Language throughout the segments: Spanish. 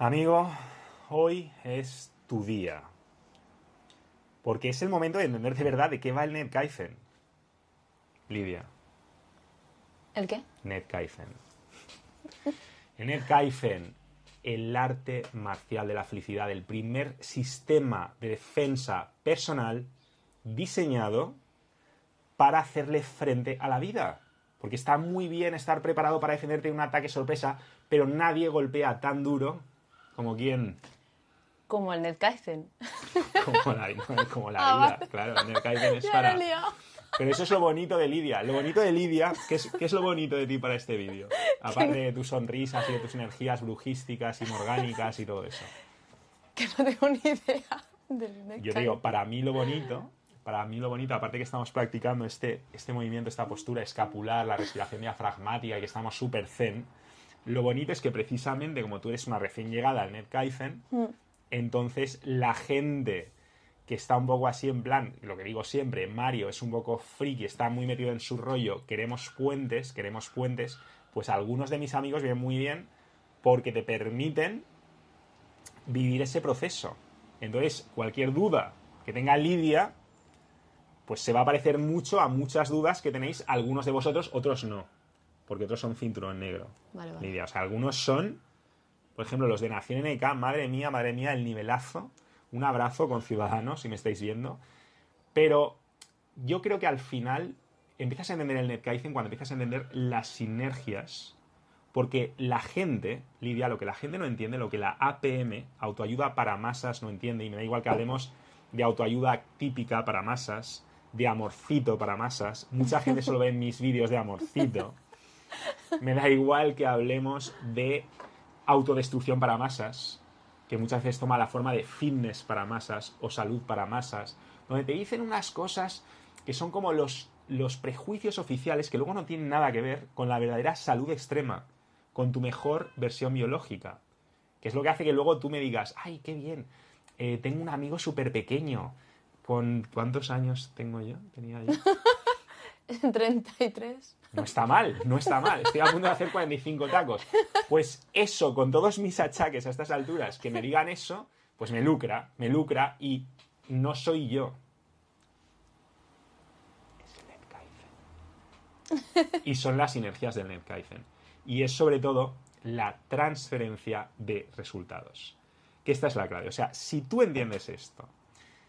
Amigo, hoy es tu día. Porque es el momento de entender de verdad de qué va el Netkaizen. Lidia, ¿El qué? Netkaizen. El Netkaizen, el arte marcial de la felicidad, el primer sistema de defensa personal diseñado para hacerle frente a la vida. Porque está muy bien estar preparado para defenderte de un ataque sorpresa, pero nadie golpea tan duro como quien Como el Netkaizen. como la, como la Ah, vida. Claro, el Kaizen es para... Pero eso es lo bonito de Lidia. Lo bonito de Lidia, ¿qué es, qué es lo bonito de ti para este vídeo? Aparte de tus sonrisas y de tus energías brujísticas y morgánicas y todo eso. Que no tengo ni idea del Netkaizen. Yo te digo, para mí lo bonito, para mí lo bonito, aparte que estamos practicando este, este movimiento, esta postura escapular, la respiración diafragmática y que estamos súper zen, lo bonito es que precisamente como tú eres una recién llegada al Netkaizen, entonces la gente que está un poco así en plan, lo que digo siempre, Mario es un poco friki, está muy metido en su rollo, queremos puentes, queremos puentes, pues algunos de mis amigos vienen muy bien porque te permiten vivir ese proceso. Entonces, cualquier duda que tenga Lidia, pues se va a parecer mucho a muchas dudas que tenéis algunos de vosotros, otros no. Porque otros son cinturón negro. Vale, vale. Lidia, o sea, algunos son, por ejemplo, los de Nación NK, madre mía, madre mía, el nivelazo. Un abrazo con Ciudadanos, si me estáis viendo. Pero yo creo que al final empiezas a entender el Netkaizen cuando empiezas a entender las sinergias porque la gente, Lidia, lo que la gente no entiende, lo que la APM, autoayuda para masas, no entiende, y me da igual que hablemos de autoayuda típica para masas, de amorcito para masas, mucha gente solo ve mis vídeos de amorcito, me da igual que hablemos de autodestrucción para masas, que muchas veces toma la forma de fitness para masas o salud para masas, donde te dicen unas cosas que son como los, los prejuicios oficiales que luego no tienen nada que ver con la verdadera salud extrema, con tu mejor versión biológica, que es lo que hace que luego tú me digas, ay, qué bien, eh, tengo un amigo súper pequeño, con cuántos años tengo yo, tenía yo. 33. No está mal, no está mal. Estoy a punto de hacer 45 tacos. Pues eso, con todos mis achaques a estas alturas, que me digan eso, pues me lucra, me lucra y no soy yo. Es el Netkaizen. Y son las sinergias del Netkaizen. Y es sobre todo la transferencia de resultados. Que esta es la clave. O sea, si tú entiendes esto,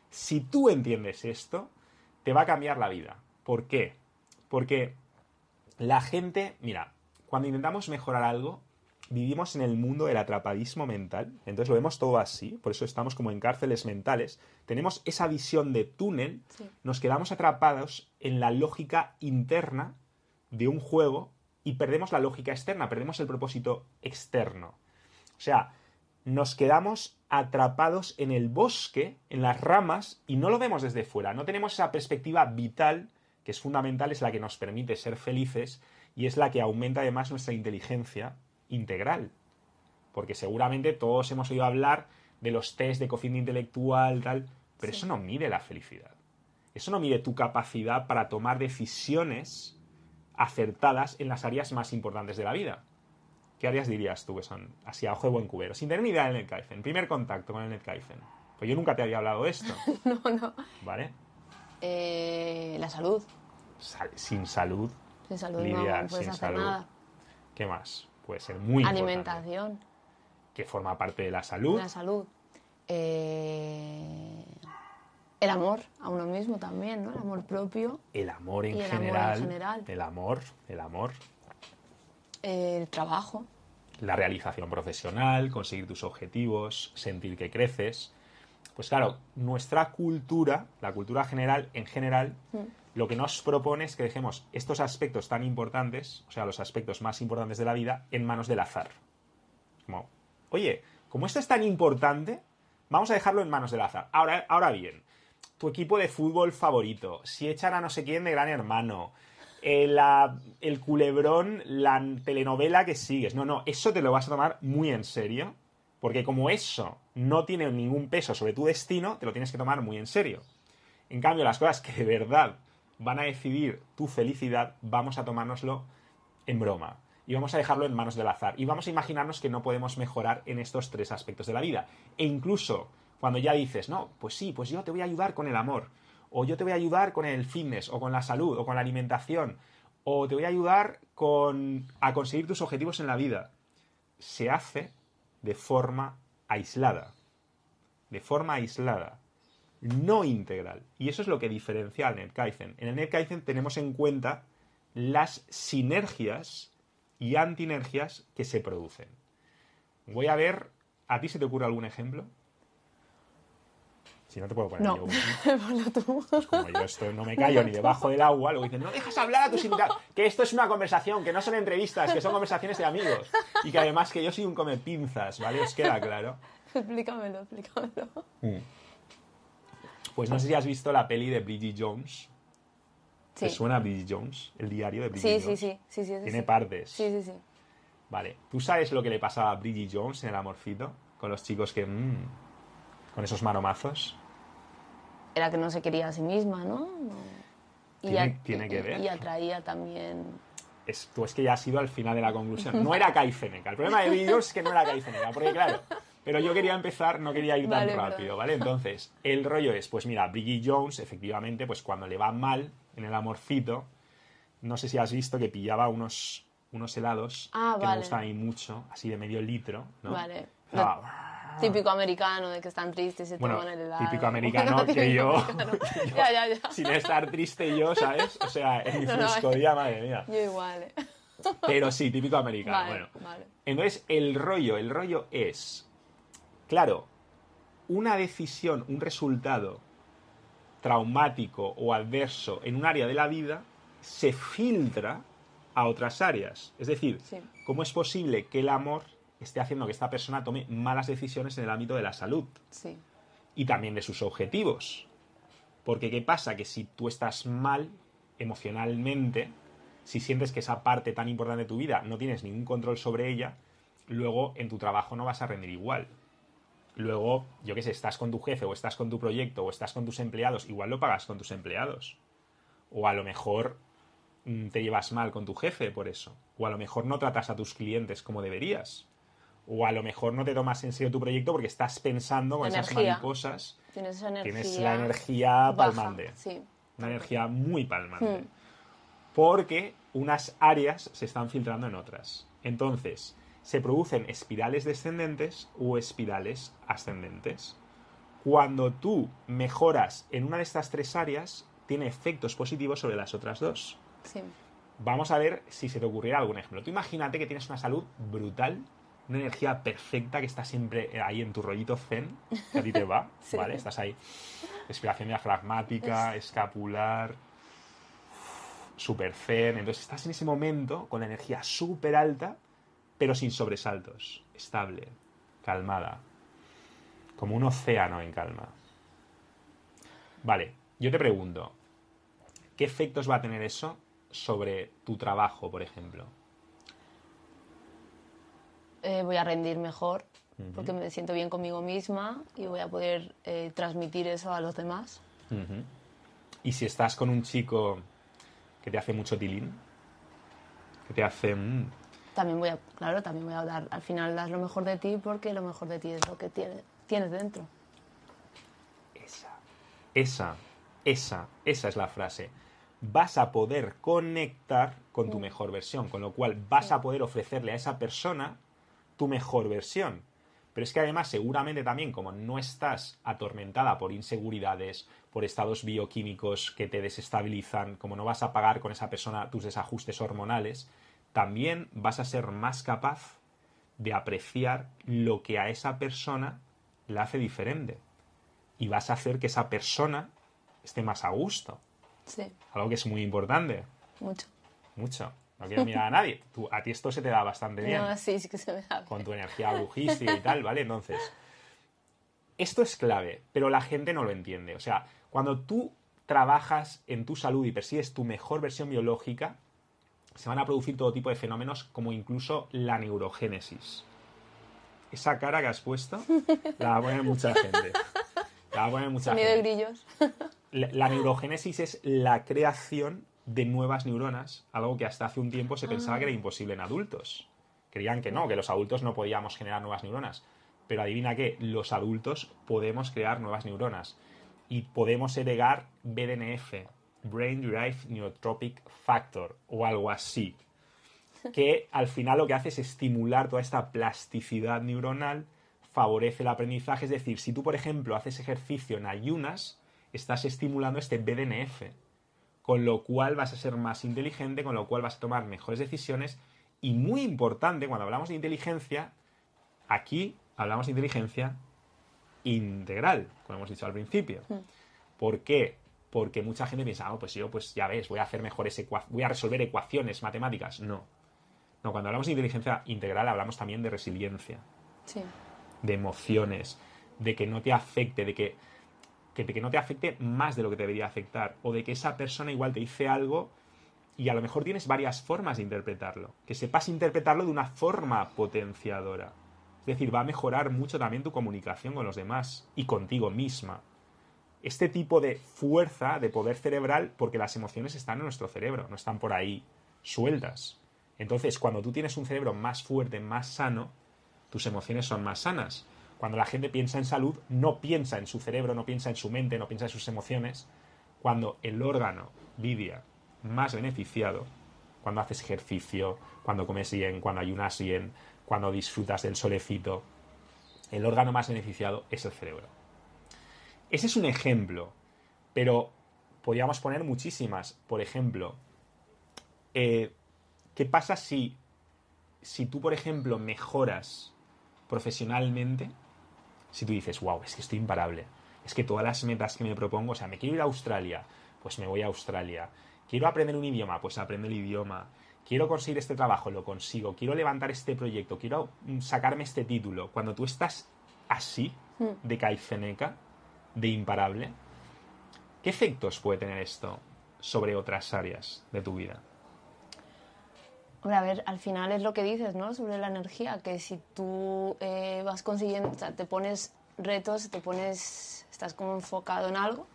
si tú entiendes esto, te va a cambiar la vida. ¿Por qué? Porque la gente, mira, cuando intentamos mejorar algo, vivimos en el mundo del atrapadismo mental, entonces lo vemos todo así, por eso estamos como en cárceles mentales, tenemos esa visión de túnel, Sí. nos quedamos atrapados en la lógica interna de un juego y perdemos la lógica externa, perdemos el propósito externo. O sea, nos quedamos atrapados en el bosque, en las ramas, y no lo vemos desde fuera. No tenemos esa perspectiva vital, que es fundamental, es la que nos permite ser felices y es la que aumenta además nuestra inteligencia integral. Porque seguramente todos hemos oído hablar de los test de cociente intelectual, tal, pero Sí. eso no mide la felicidad. Eso no mide tu capacidad para tomar decisiones acertadas en las áreas más importantes de la vida. ¿Qué áreas dirías tú que son así a ojo de buen cubero? Sin tener ni idea del Netkaizen. Primer contacto con el Netkaizen. Pues yo nunca te había hablado de esto. No, no. ¿Vale? Eh, la salud. Sal- sin salud. Sin salud no sin salud. nada. ¿Qué más? Puede ser muy importante. Alimentación. Que forma parte de la salud. La salud. Eh, el amor a uno mismo también, ¿no? El amor propio. El amor en amor general. general. El amor, el amor. El trabajo. La realización profesional, conseguir tus objetivos, sentir que creces. Pues claro, nuestra cultura, la cultura general, en general, lo que nos propone es que dejemos estos aspectos tan importantes, o sea, los aspectos más importantes de la vida, en manos del azar. Como, oye, como esto es tan importante, vamos a dejarlo en manos del azar. Ahora, ahora bien, tu equipo de fútbol favorito, si echan a no sé quién de gran hermano, eh, la- el culebrón, la telenovela que sigues. No, no, eso te lo vas a tomar muy en serio, porque como eso no tiene ningún peso sobre tu destino, te lo tienes que tomar muy en serio. En cambio, las cosas que de verdad van a decidir tu felicidad, vamos a tomárnoslo en broma. y vamos a dejarlo en manos del azar. Y vamos a imaginarnos que no podemos mejorar en estos tres aspectos de la vida. E incluso cuando ya dices, no, pues sí, pues yo te voy a ayudar con el amor, o yo te voy a ayudar con el fitness, o con la salud, o con la alimentación, o te voy a ayudar con, a conseguir tus objetivos en la vida. Se hace de forma aislada. De forma aislada. No integral. Y eso es lo que diferencia al NetKaizen. En el NetKaizen tenemos en cuenta las sinergias y antinergias que se producen. Voy a ver, ¿a ti se te ocurre algún ejemplo? Si no te puedo poner No, yo tú. Pues como yo esto no me callo ni debajo del agua, luego dicen, no dejas hablar a tus invitados, que esto es una conversación, que no son entrevistas, que son conversaciones de amigos. Y que además que yo soy un come pinzas, ¿vale? ¿Os queda claro? explícamelo, explícamelo. Pues no sé si has visto la peli de Bridget Jones. Sí. ¿Te suena Bridget Jones? El diario de Bridget Sí, Jones. sí, sí, sí, sí, Tiene partes. Sí, sí, sí. Vale. ¿Tú sabes lo que le pasaba a Bridget Jones en el amorcito? Con los chicos que... mm, con esos maromazos. Era que no se quería a sí misma, ¿no? Tiene- a- tiene que ver. Y atraía también... Es, tú es que ya has ido al final de la conclusión. No era Kai Feneca. El problema de Bridget Jones es que no era Kai Feneca. Porque claro... Pero yo quería empezar, no quería ir tan Vale, rápido. ¿vale? Entonces, el rollo es, pues mira, Bridget Jones, efectivamente, pues cuando le va mal en el amorcito, no sé si has visto que pillaba unos, unos helados Ah, que me vale. gustan a mí mucho, así de medio litro, ¿no? Vale. Ah, Típico americano de que están tristes y se Bueno, toman el helado. típico americano que típico yo- americano. yo- Ya, ya, ya. sin estar triste yo, ¿sabes? O sea, en mi No, no, frescodía, madre mía. Yo igual, ¿eh? Pero sí, típico americano. Vale, Bueno, vale. entonces el rollo, el rollo es, claro, una decisión, un resultado traumático o adverso en un área de la vida se filtra a otras áreas. Es decir, Sí. ¿cómo es posible que el amor esté haciendo que esta persona tome malas decisiones en el ámbito de la salud? Sí. y también de sus objetivos. Porque ¿qué pasa? Que si tú estás mal emocionalmente, si sientes que esa parte tan importante de tu vida no tienes ningún control sobre ella, luego en tu trabajo no vas a rendir igual. Luego, yo qué sé, estás con tu jefe o estás con tu proyecto o estás con tus empleados, igual lo pagas con tus empleados. O a lo mejor mm, te llevas mal con tu jefe por eso. O a lo mejor no tratas a tus clientes como deberías. O a lo mejor no te tomas en serio tu proyecto porque estás pensando con esas mariposas. Tienes esa energía. Tienes la energía baja, palmante. Sí. Una energía muy palmante. Hmm. Porque unas áreas se están filtrando en otras. Entonces, se producen espirales descendentes o espirales ascendentes. Cuando tú mejoras en una de estas tres áreas, tiene efectos positivos sobre las otras dos. Sí. Vamos a ver si se te ocurriera algún ejemplo. Tú imagínate que tienes una salud brutal, una energía perfecta que está siempre ahí en tu rollito zen, que a ti te va, Sí. ¿vale? Estás ahí. Respiración diafragmática, escapular, super zen. Entonces estás en ese momento con la energía súper alta, pero sin sobresaltos. Estable, calmada. Como un océano en calma. Vale, yo te pregunto, ¿qué efectos va a tener eso sobre tu trabajo, por ejemplo? Eh, voy a rendir mejor porque me siento bien conmigo misma y voy a poder eh, transmitir eso a los demás. Y si estás con un chico que te hace mucho tilín, que te hace... mm, También voy a, claro, también voy a dar, al final das lo mejor de ti porque lo mejor de ti es lo que tiene- tienes dentro. esa, esa, esa, esa es la frase. Vas a poder conectar con tu mejor versión, con lo cual vas a poder ofrecerle a esa persona tu mejor versión. Pero es que además seguramente también como no estás atormentada por inseguridades, por estados bioquímicos que te desestabilizan, como no vas a pagar con esa persona tus desajustes hormonales, también vas a ser más capaz de apreciar lo que a esa persona la hace diferente. Y vas a hacer que esa persona esté más a gusto. Sí, Algo que es muy importante. mucho. Mucho. No quiero mirar a nadie. Tú- a ti esto se te da bastante bien No, sí, sí que se me da. con tu energía brujística y tal, ¿vale? Entonces, esto es clave, pero la gente no lo entiende. O sea, cuando tú trabajas en tu salud y persigues tu mejor versión biológica, se van a producir todo tipo de fenómenos como incluso la neurogénesis. Esa cara que has puesto la va a poner mucha gente. La va a poner mucha Sonido de gente. grillos. La, la neurogénesis es la creación de nuevas neuronas, algo que hasta hace un tiempo se pensaba que era imposible en adultos. Creían que no, que los adultos no podíamos generar nuevas neuronas. Pero adivina que los adultos podemos crear nuevas neuronas y podemos heredar BDNF, Brain Derived Neurotropic Factor, o algo así, que al final lo que hace es estimular toda esta plasticidad neuronal, favorece el aprendizaje, es decir, si tú, por ejemplo, haces ejercicio en ayunas, estás estimulando este BDNF, con lo cual vas a ser más inteligente, con lo cual vas a tomar mejores decisiones y muy importante, cuando hablamos de inteligencia, aquí hablamos de inteligencia integral, como hemos dicho al principio. ¿Por qué? Porque mucha gente piensa, ah, pues yo, pues ya ves, voy a hacer mejores voy a resolver ecuaciones matemáticas. No. No, cuando hablamos de inteligencia integral hablamos también de resiliencia. Sí. De emociones, de que no te afecte, de que, que, que no te afecte más de lo que te debería afectar. O de que esa persona igual te dice algo y a lo mejor tienes varias formas de interpretarlo. Que sepas interpretarlo de una forma potenciadora. Es decir, va a mejorar mucho también tu comunicación con los demás y contigo misma. Este tipo de fuerza, de poder cerebral, porque las emociones están en nuestro cerebro, no están por ahí sueltas. Entonces, cuando tú tienes un cerebro más fuerte, más sano, tus emociones son más sanas. Cuando la gente piensa en salud, no piensa en su cerebro, no piensa en su mente, no piensa en sus emociones. Cuando el órgano lidia más beneficiado cuando haces ejercicio, cuando comes bien, cuando ayunas bien, cuando disfrutas del solecito. El órgano más beneficiado es el cerebro. Ese es un ejemplo, pero podríamos poner muchísimas. Por ejemplo, eh, ¿qué pasa si, si tú, por ejemplo, mejoras profesionalmente? Si tú dices, wow, es que estoy imparable, es que todas las metas que me propongo, o sea, me quiero ir a Australia, pues me voy a Australia Quiero aprender un idioma, pues aprendo el idioma. Quiero conseguir este trabajo, lo consigo. Quiero levantar este proyecto, quiero mm, sacarme este título. Cuando tú estás así, hmm. de caiceneca, de imparable, ¿qué efectos puede tener esto sobre otras áreas de tu vida? Hombre, a ver, al final es lo que dices, ¿no? Sobre la energía, que si tú eh, vas consiguiendo, o sea, te pones retos, te pones, estás como enfocado en algo,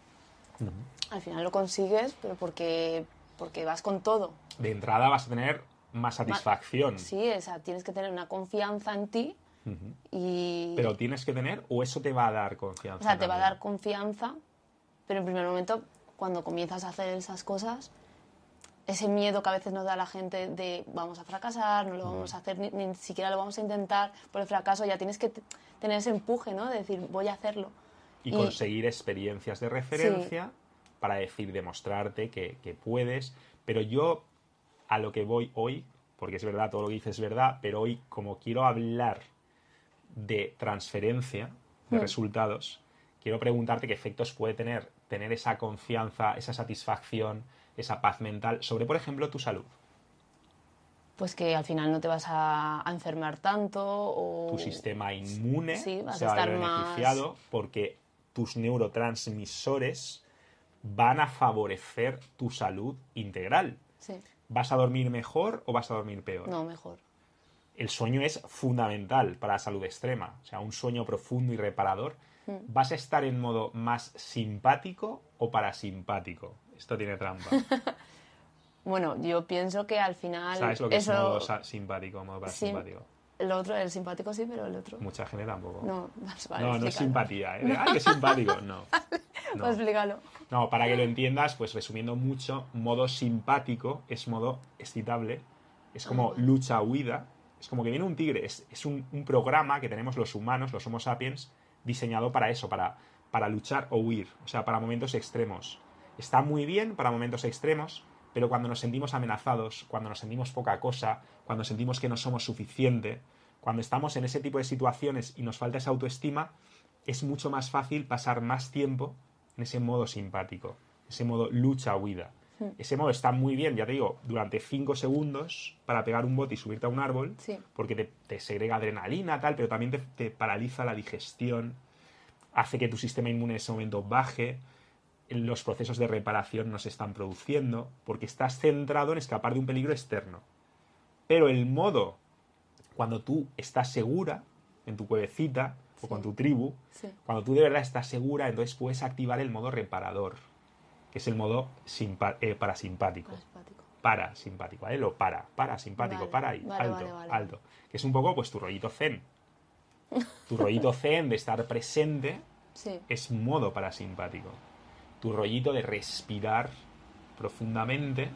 al final lo consigues, pero porque, porque vas con todo. De entrada vas a tener más satisfacción. Sí, o sea, tienes que tener una confianza en ti y... Pero tienes que tener o eso te va a dar confianza. O sea, te va a dar confianza, pero en primer momento, cuando comienzas a hacer esas cosas, ese miedo que a veces nos da la gente de vamos a fracasar, no lo vamos a hacer, ni, siquiera lo vamos a intentar por el fracaso, ya tienes que tener ese empuje, ¿no? De decir, voy a hacerlo y, conseguir experiencias de referencia para decir, demostrarte que, puedes. Pero yo a lo que voy hoy, porque es verdad, todo lo que dices es verdad, pero hoy como quiero hablar de transferencia de mm. resultados, quiero preguntarte qué efectos puede tener tener esa confianza, esa satisfacción, esa paz mental sobre, por ejemplo, tu salud. Pues que al final no te vas a, enfermar tanto o... Tu sistema inmune se va a estar beneficiado porque tus neurotransmisores van a favorecer tu salud integral. ¿Vas a dormir mejor o vas a dormir peor? No, mejor. El sueño es fundamental para la salud extrema, o sea, un sueño profundo y reparador. Hmm. ¿Vas a estar en modo más simpático o parasimpático? Esto tiene trampa. bueno, yo pienso que al final... ¿Sabes lo que es modo simpático, modo parasimpático? El otro, el simpático sí, pero el otro. Mucha gente tampoco. No, vale, no, no es simpatía. ¿eh? ¡Ay, qué simpático! No. no. Pues explícalo. No, para que lo entiendas, pues resumiendo mucho, modo simpático es modo excitable, es como ah. lucha-huida, es como que viene un tigre, es, un, un, programa que tenemos los humanos, los Homo sapiens, diseñado para eso, para, para luchar o huir, o sea, para momentos extremos. Está muy bien para momentos extremos, pero cuando nos sentimos amenazados, cuando nos sentimos poca cosa, cuando sentimos que no somos suficiente, cuando estamos en ese tipo de situaciones y nos falta esa autoestima, es mucho más fácil pasar más tiempo en ese modo simpático, ese modo lucha-huida. Hmm. Ese modo está muy bien, ya te digo, durante 5 segundos para pegar un bote y subirte a un árbol, porque te, segrega adrenalina, tal, pero también te, te paraliza la digestión, hace que tu sistema inmune en ese momento baje, los procesos de reparación no se están produciendo porque estás centrado en escapar de un peligro externo. Pero el modo, cuando tú estás segura en tu cuevecita o con tu tribu, cuando tú de verdad estás segura, entonces puedes activar el modo reparador, es el modo eh, parasimpático. Parasimpático. Lo para, parasimpático, Vale, para ahí, vale, alto, vale. alto. Que es un poco, pues, tu rollito zen. Tu rollito zen de estar presente Sí. es modo parasimpático. Tu rollito de respirar profundamente,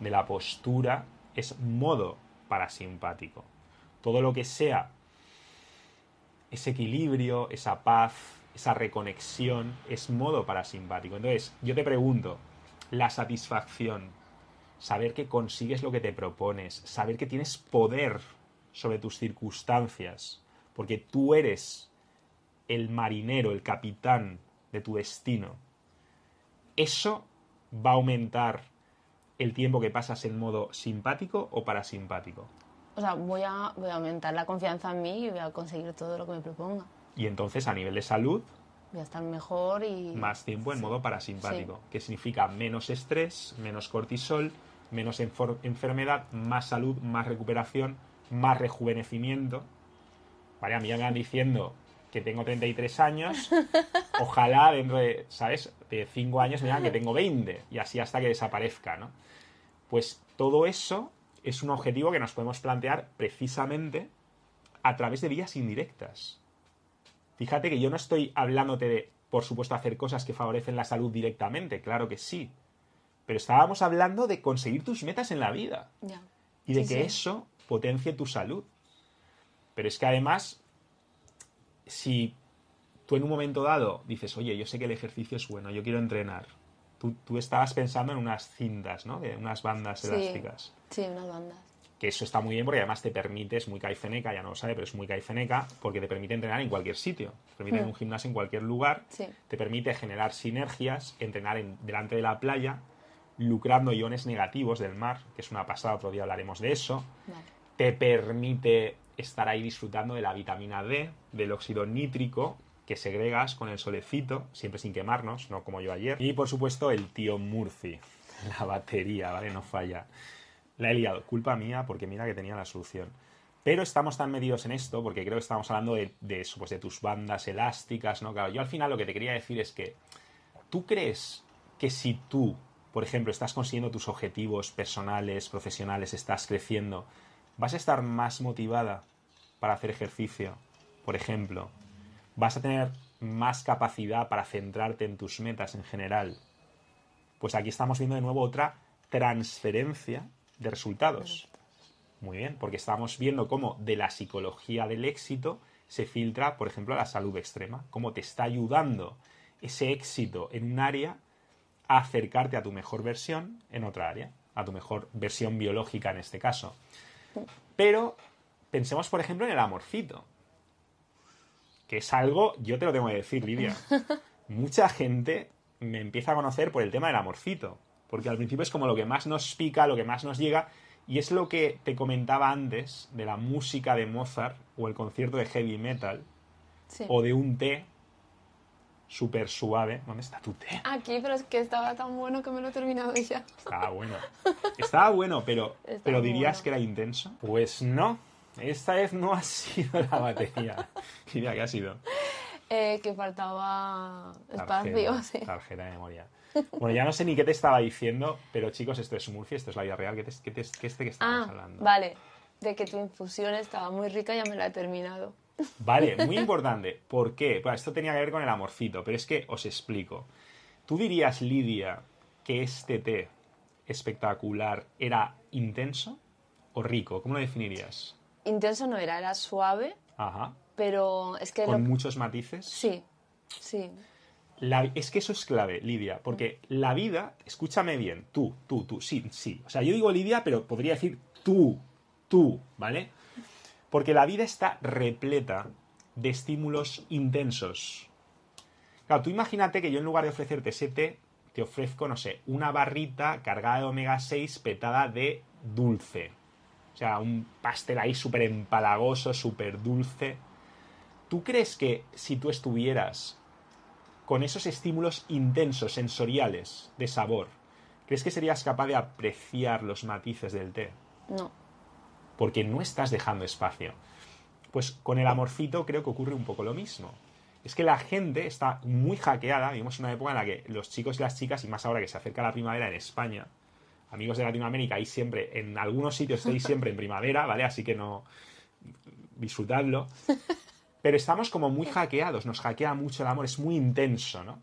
de la postura, es modo parasimpático. Todo lo que sea ese equilibrio, esa paz, esa reconexión, es modo parasimpático. Entonces, yo te pregunto, la satisfacción, saber que consigues lo que te propones, saber que tienes poder sobre tus circunstancias, porque tú eres el marinero, el capitán de tu destino, ¿eso va a aumentar el tiempo que pasas en modo simpático o parasimpático? O sea, voy a, voy a aumentar la confianza en mí y voy a conseguir todo lo que me proponga. Y entonces a nivel de salud, Voy a estar mejor y... más tiempo en modo parasimpático, que significa menos estrés, menos cortisol, menos enfermedad, más salud, más recuperación, más rejuvenecimiento. Vale, a mí ya me van diciendo que tengo 33 años, ojalá dentro de, ¿sabes? De 5 años me digan que tengo 20 y así hasta que desaparezca, ¿no? Pues todo eso es un objetivo que nos podemos plantear precisamente a través de vías indirectas. Fíjate que yo no estoy hablándote de, por supuesto, hacer cosas que favorecen la salud directamente, claro que sí. Pero estábamos hablando de conseguir tus metas en la vida y de Sí, que sí. eso potencie tu salud. Pero es que además, si tú en un momento dado dices, oye, yo sé que el ejercicio es bueno, yo quiero entrenar, tú, tú estabas pensando en unas cintas, ¿no? De unas bandas Sí. elásticas. Sí, unas bandas. Que eso está muy bien porque además te permite, es muy caifeneca, ya no lo sabe, pero es muy caifeneca porque te permite entrenar en cualquier sitio. Te permite en Mm. un gimnasio en cualquier lugar. Sí. Te permite generar sinergias, entrenar en- delante de la playa, lucrando iones negativos del mar, que es una pasada, otro día hablaremos de eso. Vale. Te permite estar ahí disfrutando de la vitamina D, del óxido nítrico que segregas con el solecito, siempre sin quemarnos, no como yo ayer. Y por supuesto el tío Murphy, la batería, ¿vale? No falla. La he liado, culpa mía, porque mira que tenía la solución. Pero estamos tan metidos en esto, porque creo que estamos hablando de, de pues de tus bandas elásticas, ¿no? Claro, yo al final lo que te quería decir es que, ¿tú crees que si tú, por ejemplo, estás consiguiendo tus objetivos personales, profesionales, estás creciendo, vas a estar más motivada para hacer ejercicio, por ejemplo? ¿Vas a tener más capacidad para centrarte en tus metas en general? Pues aquí estamos viendo de nuevo otra transferencia de resultados. Muy bien, porque estamos viendo cómo de la psicología del éxito se filtra, por ejemplo, a la salud extrema, cómo te está ayudando ese éxito en un área a acercarte a tu mejor versión en otra área, a tu mejor versión biológica en este caso. Pero pensemos, por ejemplo, en el amorcito, que es algo, yo te lo tengo que decir, Lidia, mucha gente me empieza a conocer por el tema del amorcito, porque al principio es como lo que más nos pica, lo que más nos llega, y es lo que te comentaba antes de la música de Mozart o el concierto de heavy metal Sí. o de un té súper suave. ¿Dónde está tu té? Aquí, pero es que estaba tan bueno que me lo he terminado ya. Estaba bueno. Estaba bueno, pero, Estaba pero dirías bueno. que era intenso. Pues no. Esta vez no ha sido la batería. Mira, ¿qué ha sido? Eh, que faltaba espacio, Tarjeta, sí. tarjeta de memoria. Bueno, ya no sé ni qué te estaba diciendo, pero chicos, esto es Murphy, esto es la vida real. ¿Qué, te, qué, te- qué este que estamos Ah, hablando? vale. De que tu infusión estaba muy rica, ya me la he terminado. Vale, muy importante. ¿Por qué? Bueno, esto tenía que ver con el amorcito, pero es que os explico. ¿Tú dirías, Lidia, que este té espectacular era intenso o rico? ¿Cómo lo definirías? Intenso no era, era suave, Ajá. pero es que... Con lo- muchos matices. Sí, sí. La- es que eso es clave, Lidia, porque la vida, escúchame bien, tú, tú, tú, sí, sí. O sea, yo digo Lidia, pero podría decir tú, tú, ¿vale? Porque la vida está repleta de estímulos intensos. Claro, tú imagínate que yo en lugar de ofrecerte ese té, te ofrezco, no sé, una barrita cargada de omega 6 petada de dulce. O sea, un pastel ahí súper empalagoso, súper dulce. ¿Tú crees que si tú estuvieras con esos estímulos intensos, sensoriales, de sabor, ¿crees que serías capaz de apreciar los matices del té? No. Porque no estás dejando espacio. Pues con el amorcito creo que ocurre un poco lo mismo. es que la gente está muy hackeada. Vivimos una época en la que los chicos y las chicas, y más ahora que se acerca la primavera en España, amigos de Latinoamérica, ahí siempre, en algunos sitios estáis siempre en primavera, ¿vale? Así que no disfrutadlo. Pero estamos como muy hackeados, nos hackea mucho el amor, es muy intenso, ¿no?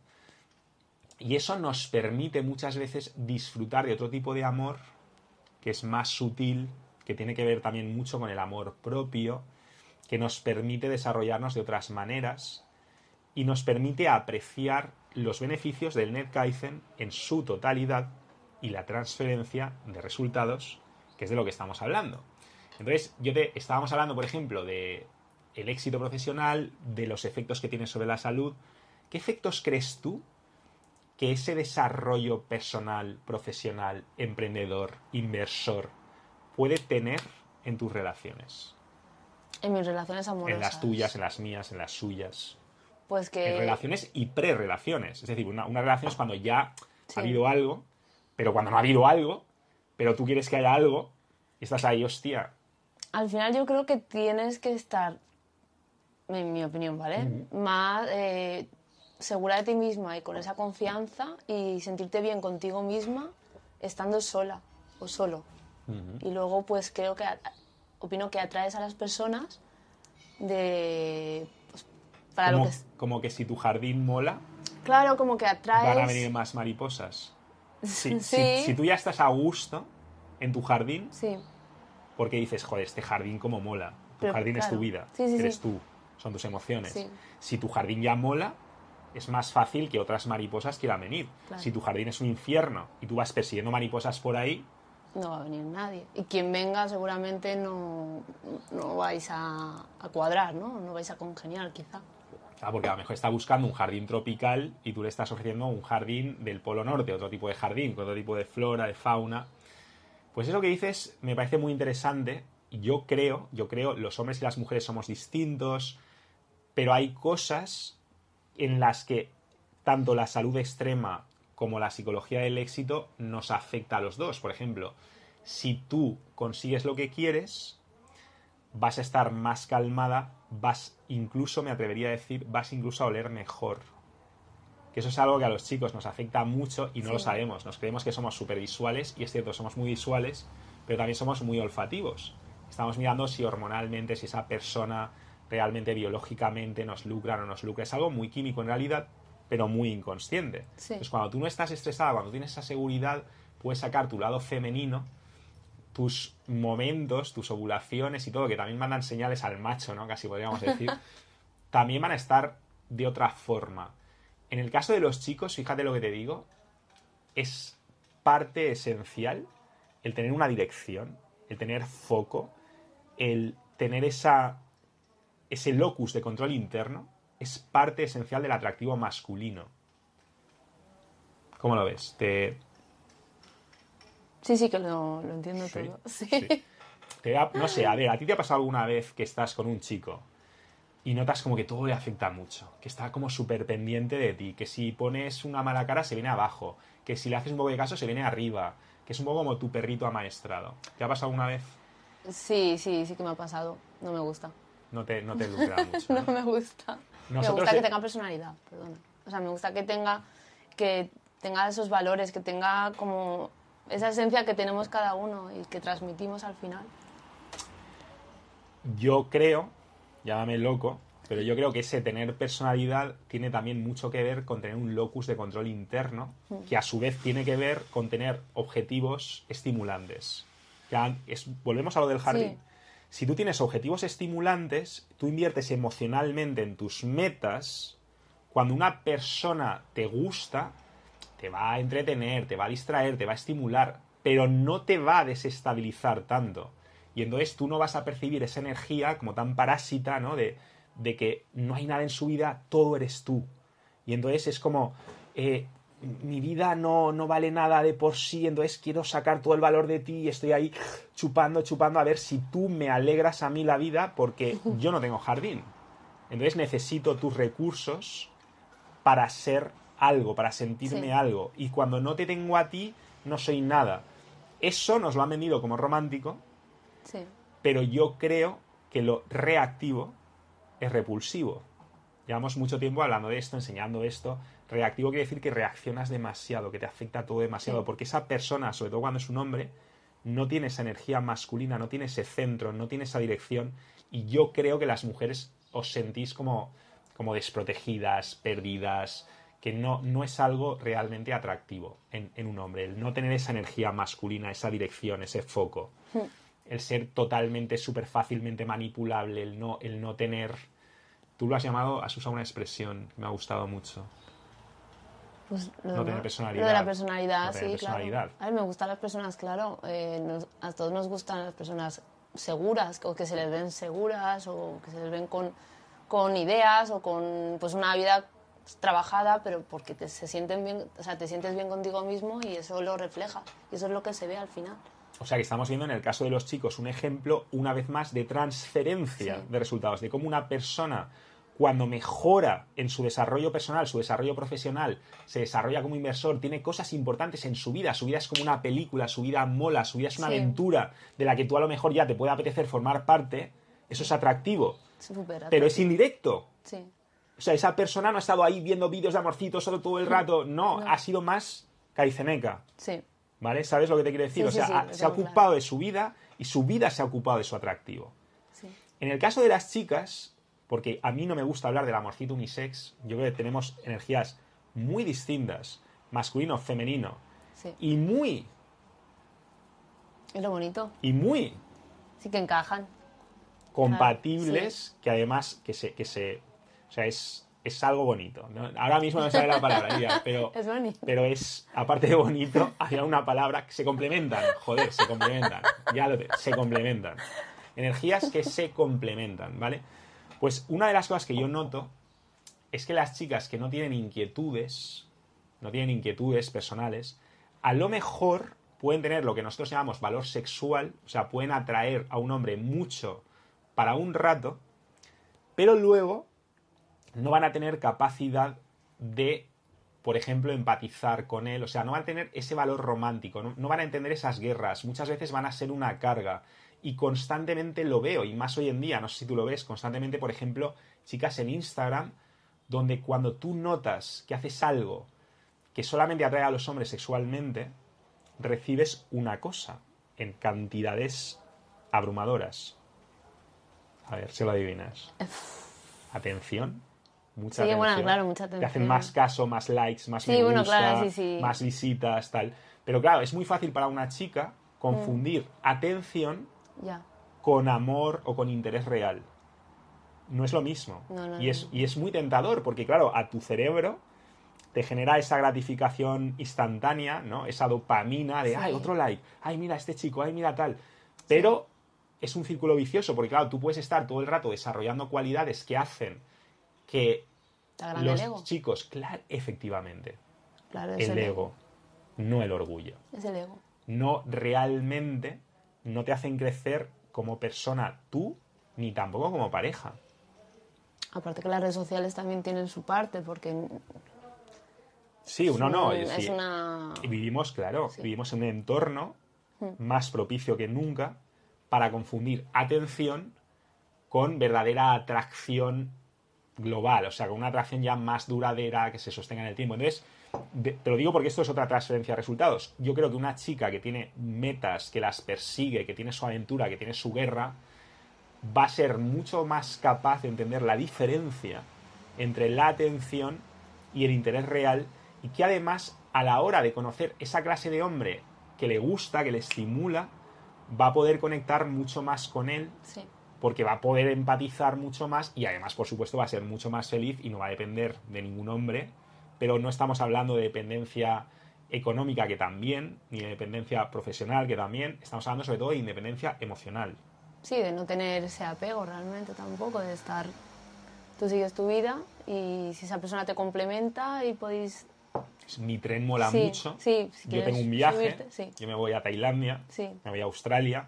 Y eso nos permite muchas veces disfrutar de otro tipo de amor que es más sutil, que tiene que ver también mucho con el amor propio, que nos permite desarrollarnos de otras maneras y nos permite apreciar los beneficios del NetKaizen en su totalidad y la transferencia de resultados, que es de lo que estamos hablando. Entonces, yo te estábamos hablando, por ejemplo, de el éxito profesional, de los efectos que tiene sobre la salud. ¿Qué efectos crees tú que ese desarrollo personal, profesional, emprendedor, inversor, puede tener en tus relaciones? En mis relaciones amorosas. En las tuyas, en las mías, en las suyas. Pues que... En relaciones y pre-relaciones. Es decir, una, una relación es cuando ya Sí. ha habido algo, pero cuando no ha habido algo, pero tú quieres que haya algo, y estás ahí, hostia. Al final yo creo que tienes que estar, en mi opinión, ¿vale? Más eh, segura de ti misma y con esa confianza y sentirte bien contigo misma estando sola o solo. Y luego pues creo que opino que atraes a las personas de... pues, para como, lo que como que si tu jardín mola, Claro, como que atraes... van a venir más mariposas. Si, Sí. si- si tú ya estás a gusto en tu jardín, Sí, porque dices, joder, este jardín como mola. Tu Pero, jardín es tu claro. vida, Sí, sí, eres sí. tú, son tus emociones. Sí. Si tu jardín ya mola, es más fácil que otras mariposas quieran venir. Claro. Si tu jardín es un infierno y tú vas persiguiendo mariposas por ahí, no va a venir nadie. Y quien venga seguramente no, no vais a, a cuadrar, ¿no? No vais a congeniar quizá. Ah, porque a lo mejor está buscando un jardín tropical y tú le estás ofreciendo un jardín del Polo Norte, otro tipo de jardín, con otro tipo de flora, de fauna. Pues eso que dices me parece muy interesante. Yo creo, yo creo, los hombres y las mujeres somos distintos, pero hay cosas en las que tanto la salud extrema como la psicología del éxito nos afecta a los dos. Por ejemplo, si tú consigues lo que quieres, vas a estar más calmada, vas incluso, me atrevería a decir, vas incluso a oler mejor. Que eso es algo que a los chicos nos afecta mucho y no lo sabemos. Nos creemos que somos súper visuales y es cierto, somos muy visuales, pero también somos muy olfativos. Estamos mirando si hormonalmente, si esa persona realmente biológicamente nos lucra o no nos lucra. Es algo muy químico en realidad, pero muy inconsciente. Sí. Entonces, cuando tú no estás estresada, cuando tienes esa seguridad, puedes sacar tu lado femenino tus momentos, tus ovulaciones y todo, que también mandan señales al macho, ¿no? Casi podríamos decir, también van a estar de otra forma. En el caso de los chicos, fíjate lo que te digo, es parte esencial el tener una dirección, el tener foco, el tener esa, ese locus de control interno, es parte esencial del atractivo masculino. ¿Cómo lo ves? ¿Te, Sí, sí, que lo, lo entiendo Sí, todo. Sí. sí. te da- no sé, a ver, ¿a ti te ha pasado alguna vez que estás con un chico y notas como que todo le afecta mucho, que está como súper pendiente de ti, que si pones una mala cara se viene abajo, que si le haces un poco de caso se viene arriba, que es un poco como tu perrito amaestrado? ¿Te ha pasado alguna vez? sí, sí, sí que me ha pasado. No me gusta. No te, no te lucra mucho. No ¿no? me gusta. Nosotros me gusta que tenga personalidad, perdona. O sea, me gusta que tenga, que tenga esos valores, que tenga como esa esencia que tenemos cada uno y que transmitimos al final. Yo creo, llámame loco, pero yo creo que ese tener personalidad tiene también mucho que ver con tener un locus de control interno, que a su vez tiene que ver con tener objetivos estimulantes. Ya es- volvemos a lo del jardín. Sí. Si tú tienes objetivos estimulantes, tú inviertes emocionalmente en tus metas, cuando una persona te gusta, te va a entretener, te va a distraer, te va a estimular, pero no te va a desestabilizar tanto. Y entonces tú no vas a percibir esa energía como tan parásita, ¿no? De, de que no hay nada en su vida, todo eres tú. Y entonces es como, eh, mi vida no, no vale nada de por sí, entonces quiero sacar todo el valor de ti y estoy ahí chupando, chupando a ver si tú me alegras a mí la vida porque yo no tengo jardín. Entonces necesito tus recursos para ser algo, para sentirme Sí. algo. Y cuando no te tengo a ti, no soy nada. Eso nos lo han vendido como romántico, Sí. pero yo creo que lo reactivo es repulsivo. Llevamos mucho tiempo hablando de esto, enseñando esto. Reactivo quiere decir que reaccionas demasiado, que te afecta todo demasiado, Sí. porque esa persona, sobre todo cuando es un hombre, no tiene esa energía masculina, no tiene ese centro, no tiene esa dirección. Y yo creo que las mujeres os sentís como, como desprotegidas, perdidas, que no, no es algo realmente atractivo en, en un hombre. El no tener esa energía masculina, esa dirección, ese foco. El ser totalmente, súper fácilmente manipulable, el no, el no tener... Tú lo has llamado, has usado una expresión que me ha gustado mucho. Pues lo, No de- tener Lo personalidad. de la personalidad, No sí, personalidad. claro. A ver, me gustan las personas, claro. eh, nos- a todos nos gustan las personas seguras, o que se les ven seguras, o que se les ven con, con ideas, o con pues una vida trabajada, pero porque te, se sienten bien, o sea, te sientes bien contigo mismo y eso lo refleja. Y eso es lo que se ve al final. O sea que estamos viendo en el caso de los chicos un ejemplo, una vez más, de transferencia Sí. de resultados, de cómo una persona, cuando mejora en su desarrollo personal, su desarrollo profesional, se desarrolla como inversor, tiene cosas importantes en su vida. Su vida es como una película, su vida mola, su vida es una Sí. aventura de la que tú a lo mejor ya te puede apetecer formar parte. Eso es atractivo, pero es indirecto. Sí, O sea, esa persona no ha estado ahí viendo vídeos de amorcitos solo todo el rato. No, No. ha sido más caiceneca. sí, ¿Vale? ¿Sabes lo que te quiero decir? Sí, o sea, sí, ha- lo se ha ocupado claro. de su vida y su vida se ha ocupado de su atractivo. En el caso de las chicas, porque a mí no me gusta hablar del amorcito unisex, yo creo que tenemos energías muy distintas, masculino, femenino, sí. y muy, Es lo bonito. y muy Sí que encajan. compatibles, que además que se, que se, o sea, es, es algo bonito. ¿no? Ahora mismo no sale la palabra, Lidia, pero, Es bonito. pero es, aparte de bonito, había una palabra que se complementan, joder, se complementan, ya lo te- se complementan. Energías que se complementan, ¿vale? Pues una de las cosas que yo noto es que las chicas que no tienen inquietudes, no tienen inquietudes personales, a lo mejor pueden tener lo que nosotros llamamos valor sexual, o sea, pueden atraer a un hombre mucho para un rato, pero luego no van a tener capacidad de, por ejemplo, empatizar con él, o sea, no van a tener ese valor romántico, no, no van a entender esas guerras, muchas veces van a ser una carga y constantemente lo veo, y más hoy en día, no sé si tú lo ves, constantemente, por ejemplo, chicas en Instagram, donde cuando tú notas que haces algo que solamente atrae a los hombres sexualmente, recibes una cosa en cantidades abrumadoras. A ver si lo adivinas. Atención. Mucha Sí, bueno, atención. claro, mucha Te hacen atención. más caso, más likes, más Sí, me bueno, claro, sí, sí. más visitas, tal. Pero claro, es muy fácil para una chica confundir Mm. atención Ya. con amor o con interés real. No es lo mismo. No, no, y, es, y es muy tentador porque, claro, a tu cerebro te genera esa gratificación instantánea, ¿no? Esa dopamina de, Sí. ay, otro like, ay, mira este chico, ay, mira tal. Pero es un círculo vicioso porque, claro, tú puedes estar todo el rato desarrollando cualidades que hacen que los el ego. chicos, claro, efectivamente, Claro, el ego, no el orgullo Es el ego. no realmente no te hacen crecer como persona tú ni tampoco como pareja. Aparte que las redes sociales también tienen su parte, porque Sí, uno no. es, una... Vivimos, claro, vivimos en un entorno más propicio que nunca para confundir atención con verdadera atracción global, o sea, con una atracción ya más duradera que se sostenga en el tiempo. Entonces, de- te lo digo porque esto es otra transferencia de resultados. Yo creo que una chica que tiene metas, que las persigue, que tiene su aventura, que tiene su guerra, va a ser mucho más capaz de entender la diferencia entre la atención y el interés real y que además a la hora de conocer esa clase de hombre que le gusta, que le estimula, va a poder conectar mucho más con él Sí. porque va a poder empatizar mucho más y además, por supuesto, va a ser mucho más feliz y no va a depender de ningún hombre, pero no estamos hablando de dependencia económica que también, ni de dependencia profesional que también, estamos hablando sobre todo de independencia emocional. Sí, de no tener ese apego realmente tampoco, de estar... Tú sigues tu vida y si esa persona te complementa y podéis... Mi tren mola Sí, mucho. sí, si yo tengo un viaje, subirte, sí. yo me voy a Tailandia, me voy a Australia,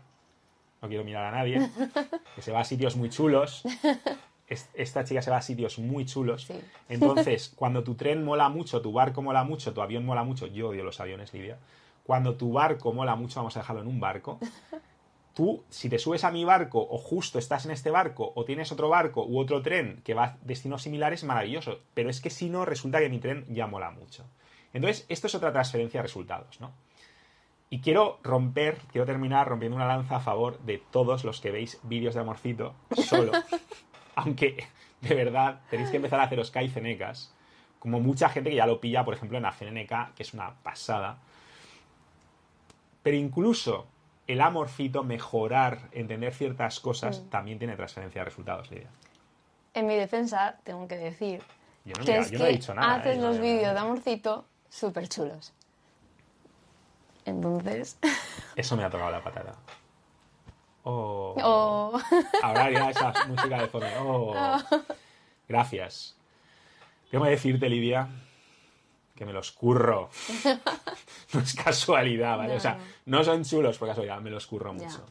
no quiero mirar a nadie, que se va a sitios muy chulos. Es- Esta chica se va a sitios muy chulos. Sí. Entonces, cuando tu tren mola mucho, tu barco mola mucho, tu avión mola mucho, yo odio los aviones, Lidia. Cuando tu barco mola mucho, vamos a dejarlo en un barco. tú, si te subes a mi barco o justo estás en este barco o tienes otro barco u otro tren que va a destinos similares, maravilloso. Pero es que si no, resulta que mi tren ya mola mucho. Entonces, esto es otra transferencia de resultados, ¿no? Y quiero romper, quiero terminar rompiendo una lanza a favor de todos los que veis vídeos de amorcito solo. Aunque, de verdad, tenéis que empezar a haceros caicenecas. Como mucha gente que ya lo pilla, por ejemplo, en la CNNK, que es una pasada. Pero incluso el amorcito, mejorar, entender ciertas cosas, Mm. también tiene transferencia de resultados, Lidia. En mi defensa, tengo que decir Yo no, que mira, es yo que no he dicho nada. haces ¿eh? los vídeos de amorcito súper chulos. Entonces, Eso me ha tocado la patata. Oh. oh, Ahora ya esa música de fondo. Oh. Gracias. Tengo que decirte, Lidia, que me los curro. no es casualidad, ¿vale? No, o sea, no. son chulos por casualidad, me los curro mucho.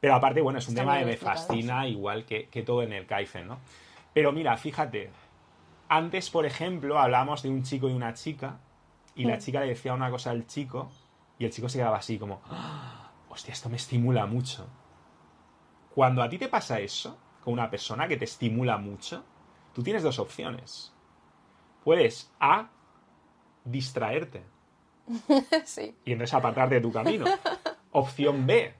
Pero aparte, bueno, es un Están tema que me fascina, igual que, que todo en el Kaizen, ¿no? Pero mira, fíjate, antes, por ejemplo, hablamos de un chico y una chica, y la chica le decía una cosa al chico, y el chico se quedaba así como, "Ah, hostia, esto me estimula mucho. Cuando a ti te pasa eso, con una persona que te estimula mucho, tú tienes dos opciones. Puedes A, distraerte sí. y entonces apartarte de tu camino. Opción B,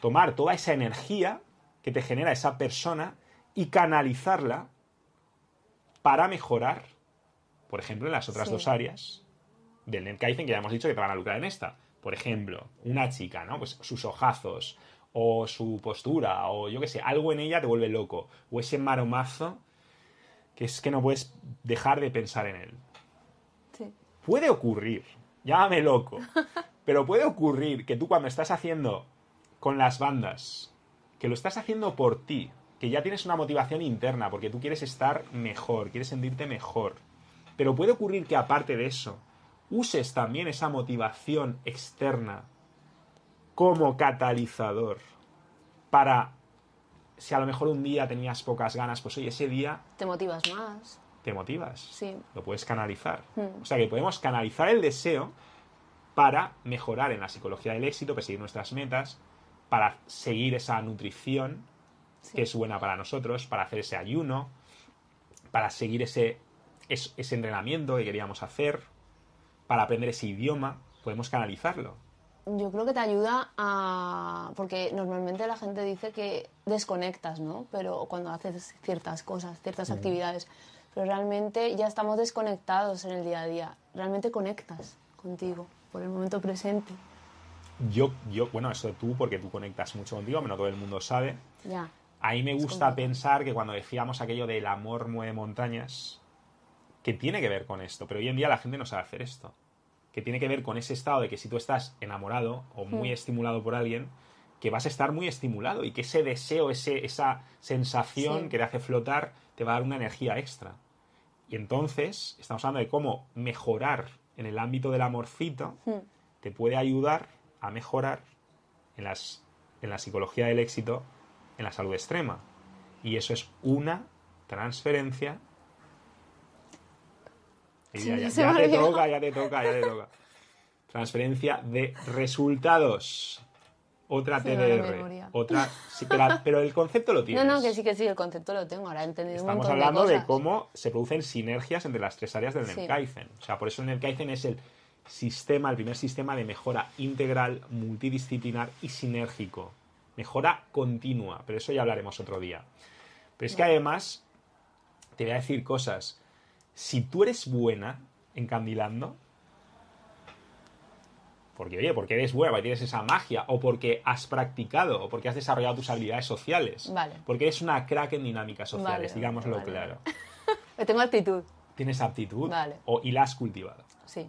tomar toda esa energía que te genera esa persona y canalizarla para mejorar, por ejemplo, en las otras Sí. dos áreas del Netkaizen que ya hemos dicho que te van a lucrar en esta. Por ejemplo, una chica, ¿no? Pues sus ojazos, o su postura, o yo qué sé, algo en ella te vuelve loco. O ese maromazo que es que no puedes dejar de pensar en él. Sí. Puede ocurrir, llámame loco, pero puede ocurrir que tú cuando estás haciendo con las bandas, que lo estás haciendo por ti, que ya tienes una motivación interna, porque tú quieres estar mejor, quieres sentirte mejor, pero puede ocurrir que aparte de eso, uses también esa motivación externa como catalizador para, si a lo mejor un día tenías pocas ganas, pues oye, ese día Te motivas más. te motivas Sí. lo puedes canalizar. Hmm. O sea que podemos canalizar el deseo para mejorar en la psicología del éxito, perseguir nuestras metas, para seguir esa nutrición Sí. que es buena para nosotros, para hacer ese ayuno, para seguir ese, es- ese entrenamiento que queríamos hacer, para aprender ese idioma, podemos canalizarlo. Yo creo que te ayuda a... Porque normalmente la gente dice que desconectas, ¿no? Pero cuando haces ciertas cosas, ciertas actividades. Pero realmente ya estamos desconectados en el día a día. Realmente conectas contigo por el momento presente. Yo, yo, bueno, eso tú, porque tú conectas mucho contigo, pero no todo el mundo sabe. Ya. A mí me gusta pensar que cuando decíamos aquello del amor mueve montañas, que tiene que ver con esto, pero hoy en día la gente no sabe hacer esto. Que tiene que ver con ese estado de que si tú estás enamorado o muy Hmm. estimulado por alguien, que vas a estar muy estimulado y que ese deseo, ese, esa sensación Sí. que te hace flotar, te va a dar una energía extra. Y entonces, estamos hablando de cómo mejorar en el ámbito del amorcito Hmm. te puede ayudar a mejorar en, las, en la psicología del éxito, en la salud extrema. Y eso es una transferencia. Y Sí, ya, ya- ya te toca, ya te toca, ya te toca. Transferencia de resultados. Otra TDR. Otra. sí, pero, pero el concepto lo No, tienes. no, que sí, que sí, el concepto lo tengo. Ahora he entendido un Estamos hablando de cómo se producen sinergias entre las tres áreas del. NetKaizen. O sea, por eso el NetKaizen es el sistema, el primer sistema de mejora integral, multidisciplinar y sinérgico. Mejora continua, pero eso ya hablaremos otro día. Pero es que además, te voy a decir cosas. Si tú eres buena encandilando, porque oye, porque eres buena, porque tienes esa magia, o porque has practicado, o porque has desarrollado tus habilidades sociales, Vale. porque eres una crack en dinámicas sociales, Vale, digámoslo vale. claro. Yo tengo actitud, Tienes aptitud o, y la has cultivado. sí.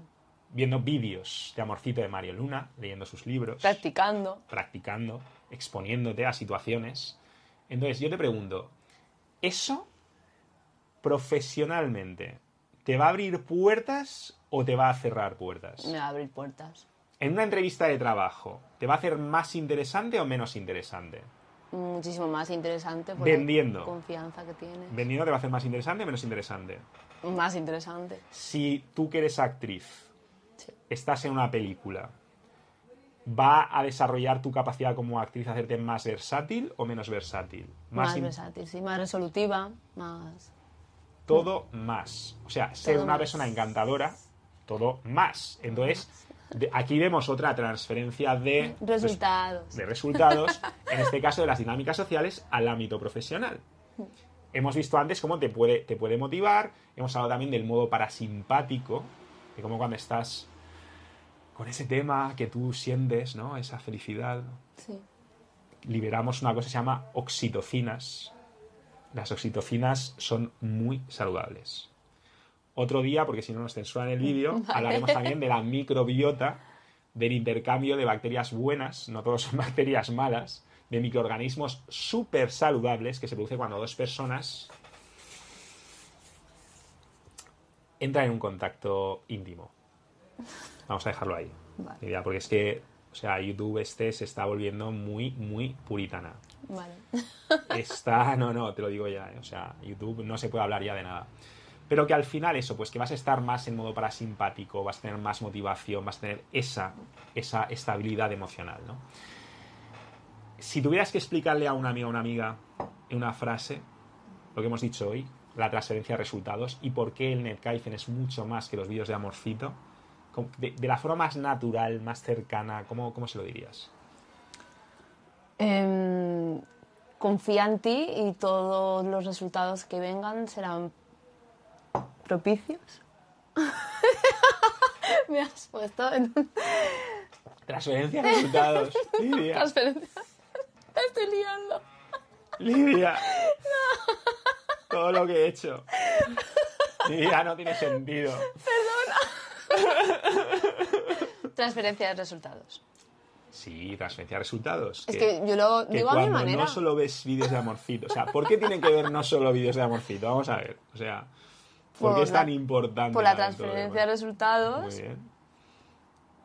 Viendo vídeos de Amorcito de Mario Luna, leyendo sus libros, Practicando. practicando, exponiéndote a situaciones. Entonces, yo te pregunto, ¿eso profesionalmente te va a abrir puertas o te va a cerrar puertas? Me va a abrir puertas. En una entrevista de trabajo, ¿te va a hacer más interesante o menos interesante? Muchísimo más interesante por Vendiendo. la confianza que tienes. ¿Vendiendo te va a hacer más interesante o menos interesante? Más interesante. Si tú que eres actriz, Sí. estás en una película va a desarrollar tu capacidad como actriz a hacerte más versátil o menos versátil. Más, in- versátil, sí, más resolutiva, más... todo más. O sea, ser Todo una más. persona encantadora, todo más. Entonces, de- aquí vemos otra transferencia de Resultados. de resultados, en este caso de las dinámicas sociales, al ámbito profesional. Hemos visto antes cómo te puede, te puede motivar, hemos hablado también del modo parasimpático, de cómo cuando estás con ese tema que tú sientes, ¿no? Esa felicidad, Sí. liberamos una cosa que se llama oxitocinas. Las oxitocinas son muy saludables. Otro día, porque si no nos censuran el vídeo, hablaremos también de la microbiota, del intercambio de bacterias buenas, no todos son bacterias malas, de microorganismos súper saludables que se produce cuando dos personas entran en un contacto íntimo. Vamos a dejarlo ahí. Vale. Porque es que, o sea, YouTube este se está volviendo muy, muy puritana. Vale. Está, no, no, te lo digo ya, ¿eh? o sea, YouTube no se puede hablar ya de nada. Pero que al final eso, pues que vas a estar más en modo parasimpático, vas a tener más motivación, vas a tener esa, esa estabilidad emocional, ¿no? Si tuvieras que explicarle a un amigo o una amiga en una frase lo que hemos dicho hoy, la transferencia de resultados y por qué el Netcaifen es mucho más que los vídeos de amorcito, ¿cómo- de, de la forma más natural, más cercana, ¿cómo, cómo se lo dirías? Em, confía en ti y todos los resultados que vengan serán propicios. Me has puesto en Transferencia de resultados. Lidia. transferencia. La estoy liando. Lidia. Todo lo que he hecho. Lidia, no tiene sentido. Transferencia de resultados. Sí, transferencia de resultados. Es que yo lo que digo a mi manera. no solo ves vídeos de amorcito. O sea, ¿por qué tienen que ver no solo vídeos de amorcito? Vamos a ver. O sea, ¿por, qué es tan importante? Por la transferencia de resultados. Muy bien.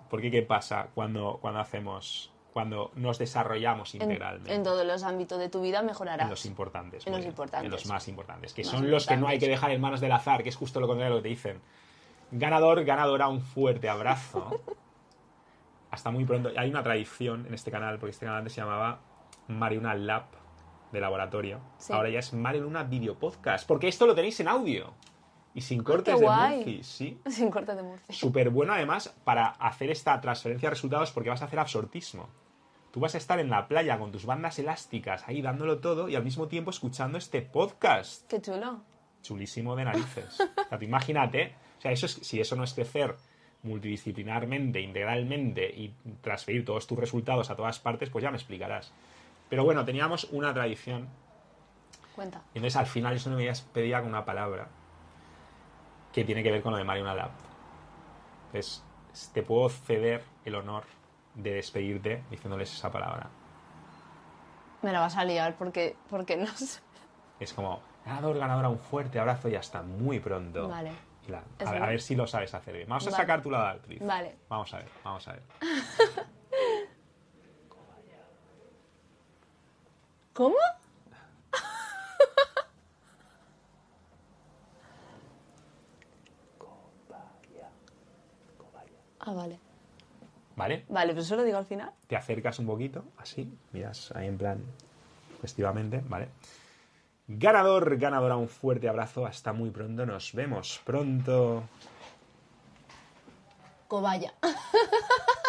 ¿Por qué qué pasa cuando, cuando hacemos, cuando nos desarrollamos En, integralmente? en todos los ámbitos de tu vida mejorarás. En los importantes. En los bien. importantes. En los más importantes. Que Más son los que no hay que dejar en manos del azar, que es justo lo contrario de lo que te dicen. Ganador, ganadora, un fuerte abrazo. Hasta muy pronto. Hay una tradición en este canal, porque este canal antes se llamaba Mariuna Lab de laboratorio. Sí. Ahora ya es Mariuna Video Podcast. Porque esto lo tenéis en audio. Y sin cortes de guay. Murphy, sí. Sin corte de Murphy. Súper bueno además para hacer esta transferencia de resultados porque vas a hacer absortismo. Tú vas a estar en la playa con tus bandas elásticas ahí dándolo todo y al mismo tiempo escuchando este podcast Qué chulo. chulísimo de narices. O sea, tú imagínate, o sea, eso es, si eso no es crecer multidisciplinarmente, integralmente y transferir todos tus resultados a todas partes, pues ya me explicarás. Pero bueno, teníamos una tradición Cuenta. y entonces al final eso me pedía con una palabra que tiene que ver con lo de Mariona Lab. Entonces, te puedo ceder el honor de despedirte diciéndoles esa palabra. Me la vas a liar porque, porque no sé. Es como, ganador, ganadora, un fuerte abrazo y hasta muy pronto. Vale. A, ver, a verdad. ver si lo sabes hacer bien. Vamos a Vale. sacar tu lado de actriz. Vale. Vamos a ver, vamos a ver. ¿Cómo? Ah, vale. ¿Vale? Vale, pero eso lo digo al final. Te acercas un poquito, así, miras ahí en plan festivamente, ¿vale? Ganador, ganadora, un fuerte abrazo. Hasta muy pronto. Nos vemos pronto. Cobaya.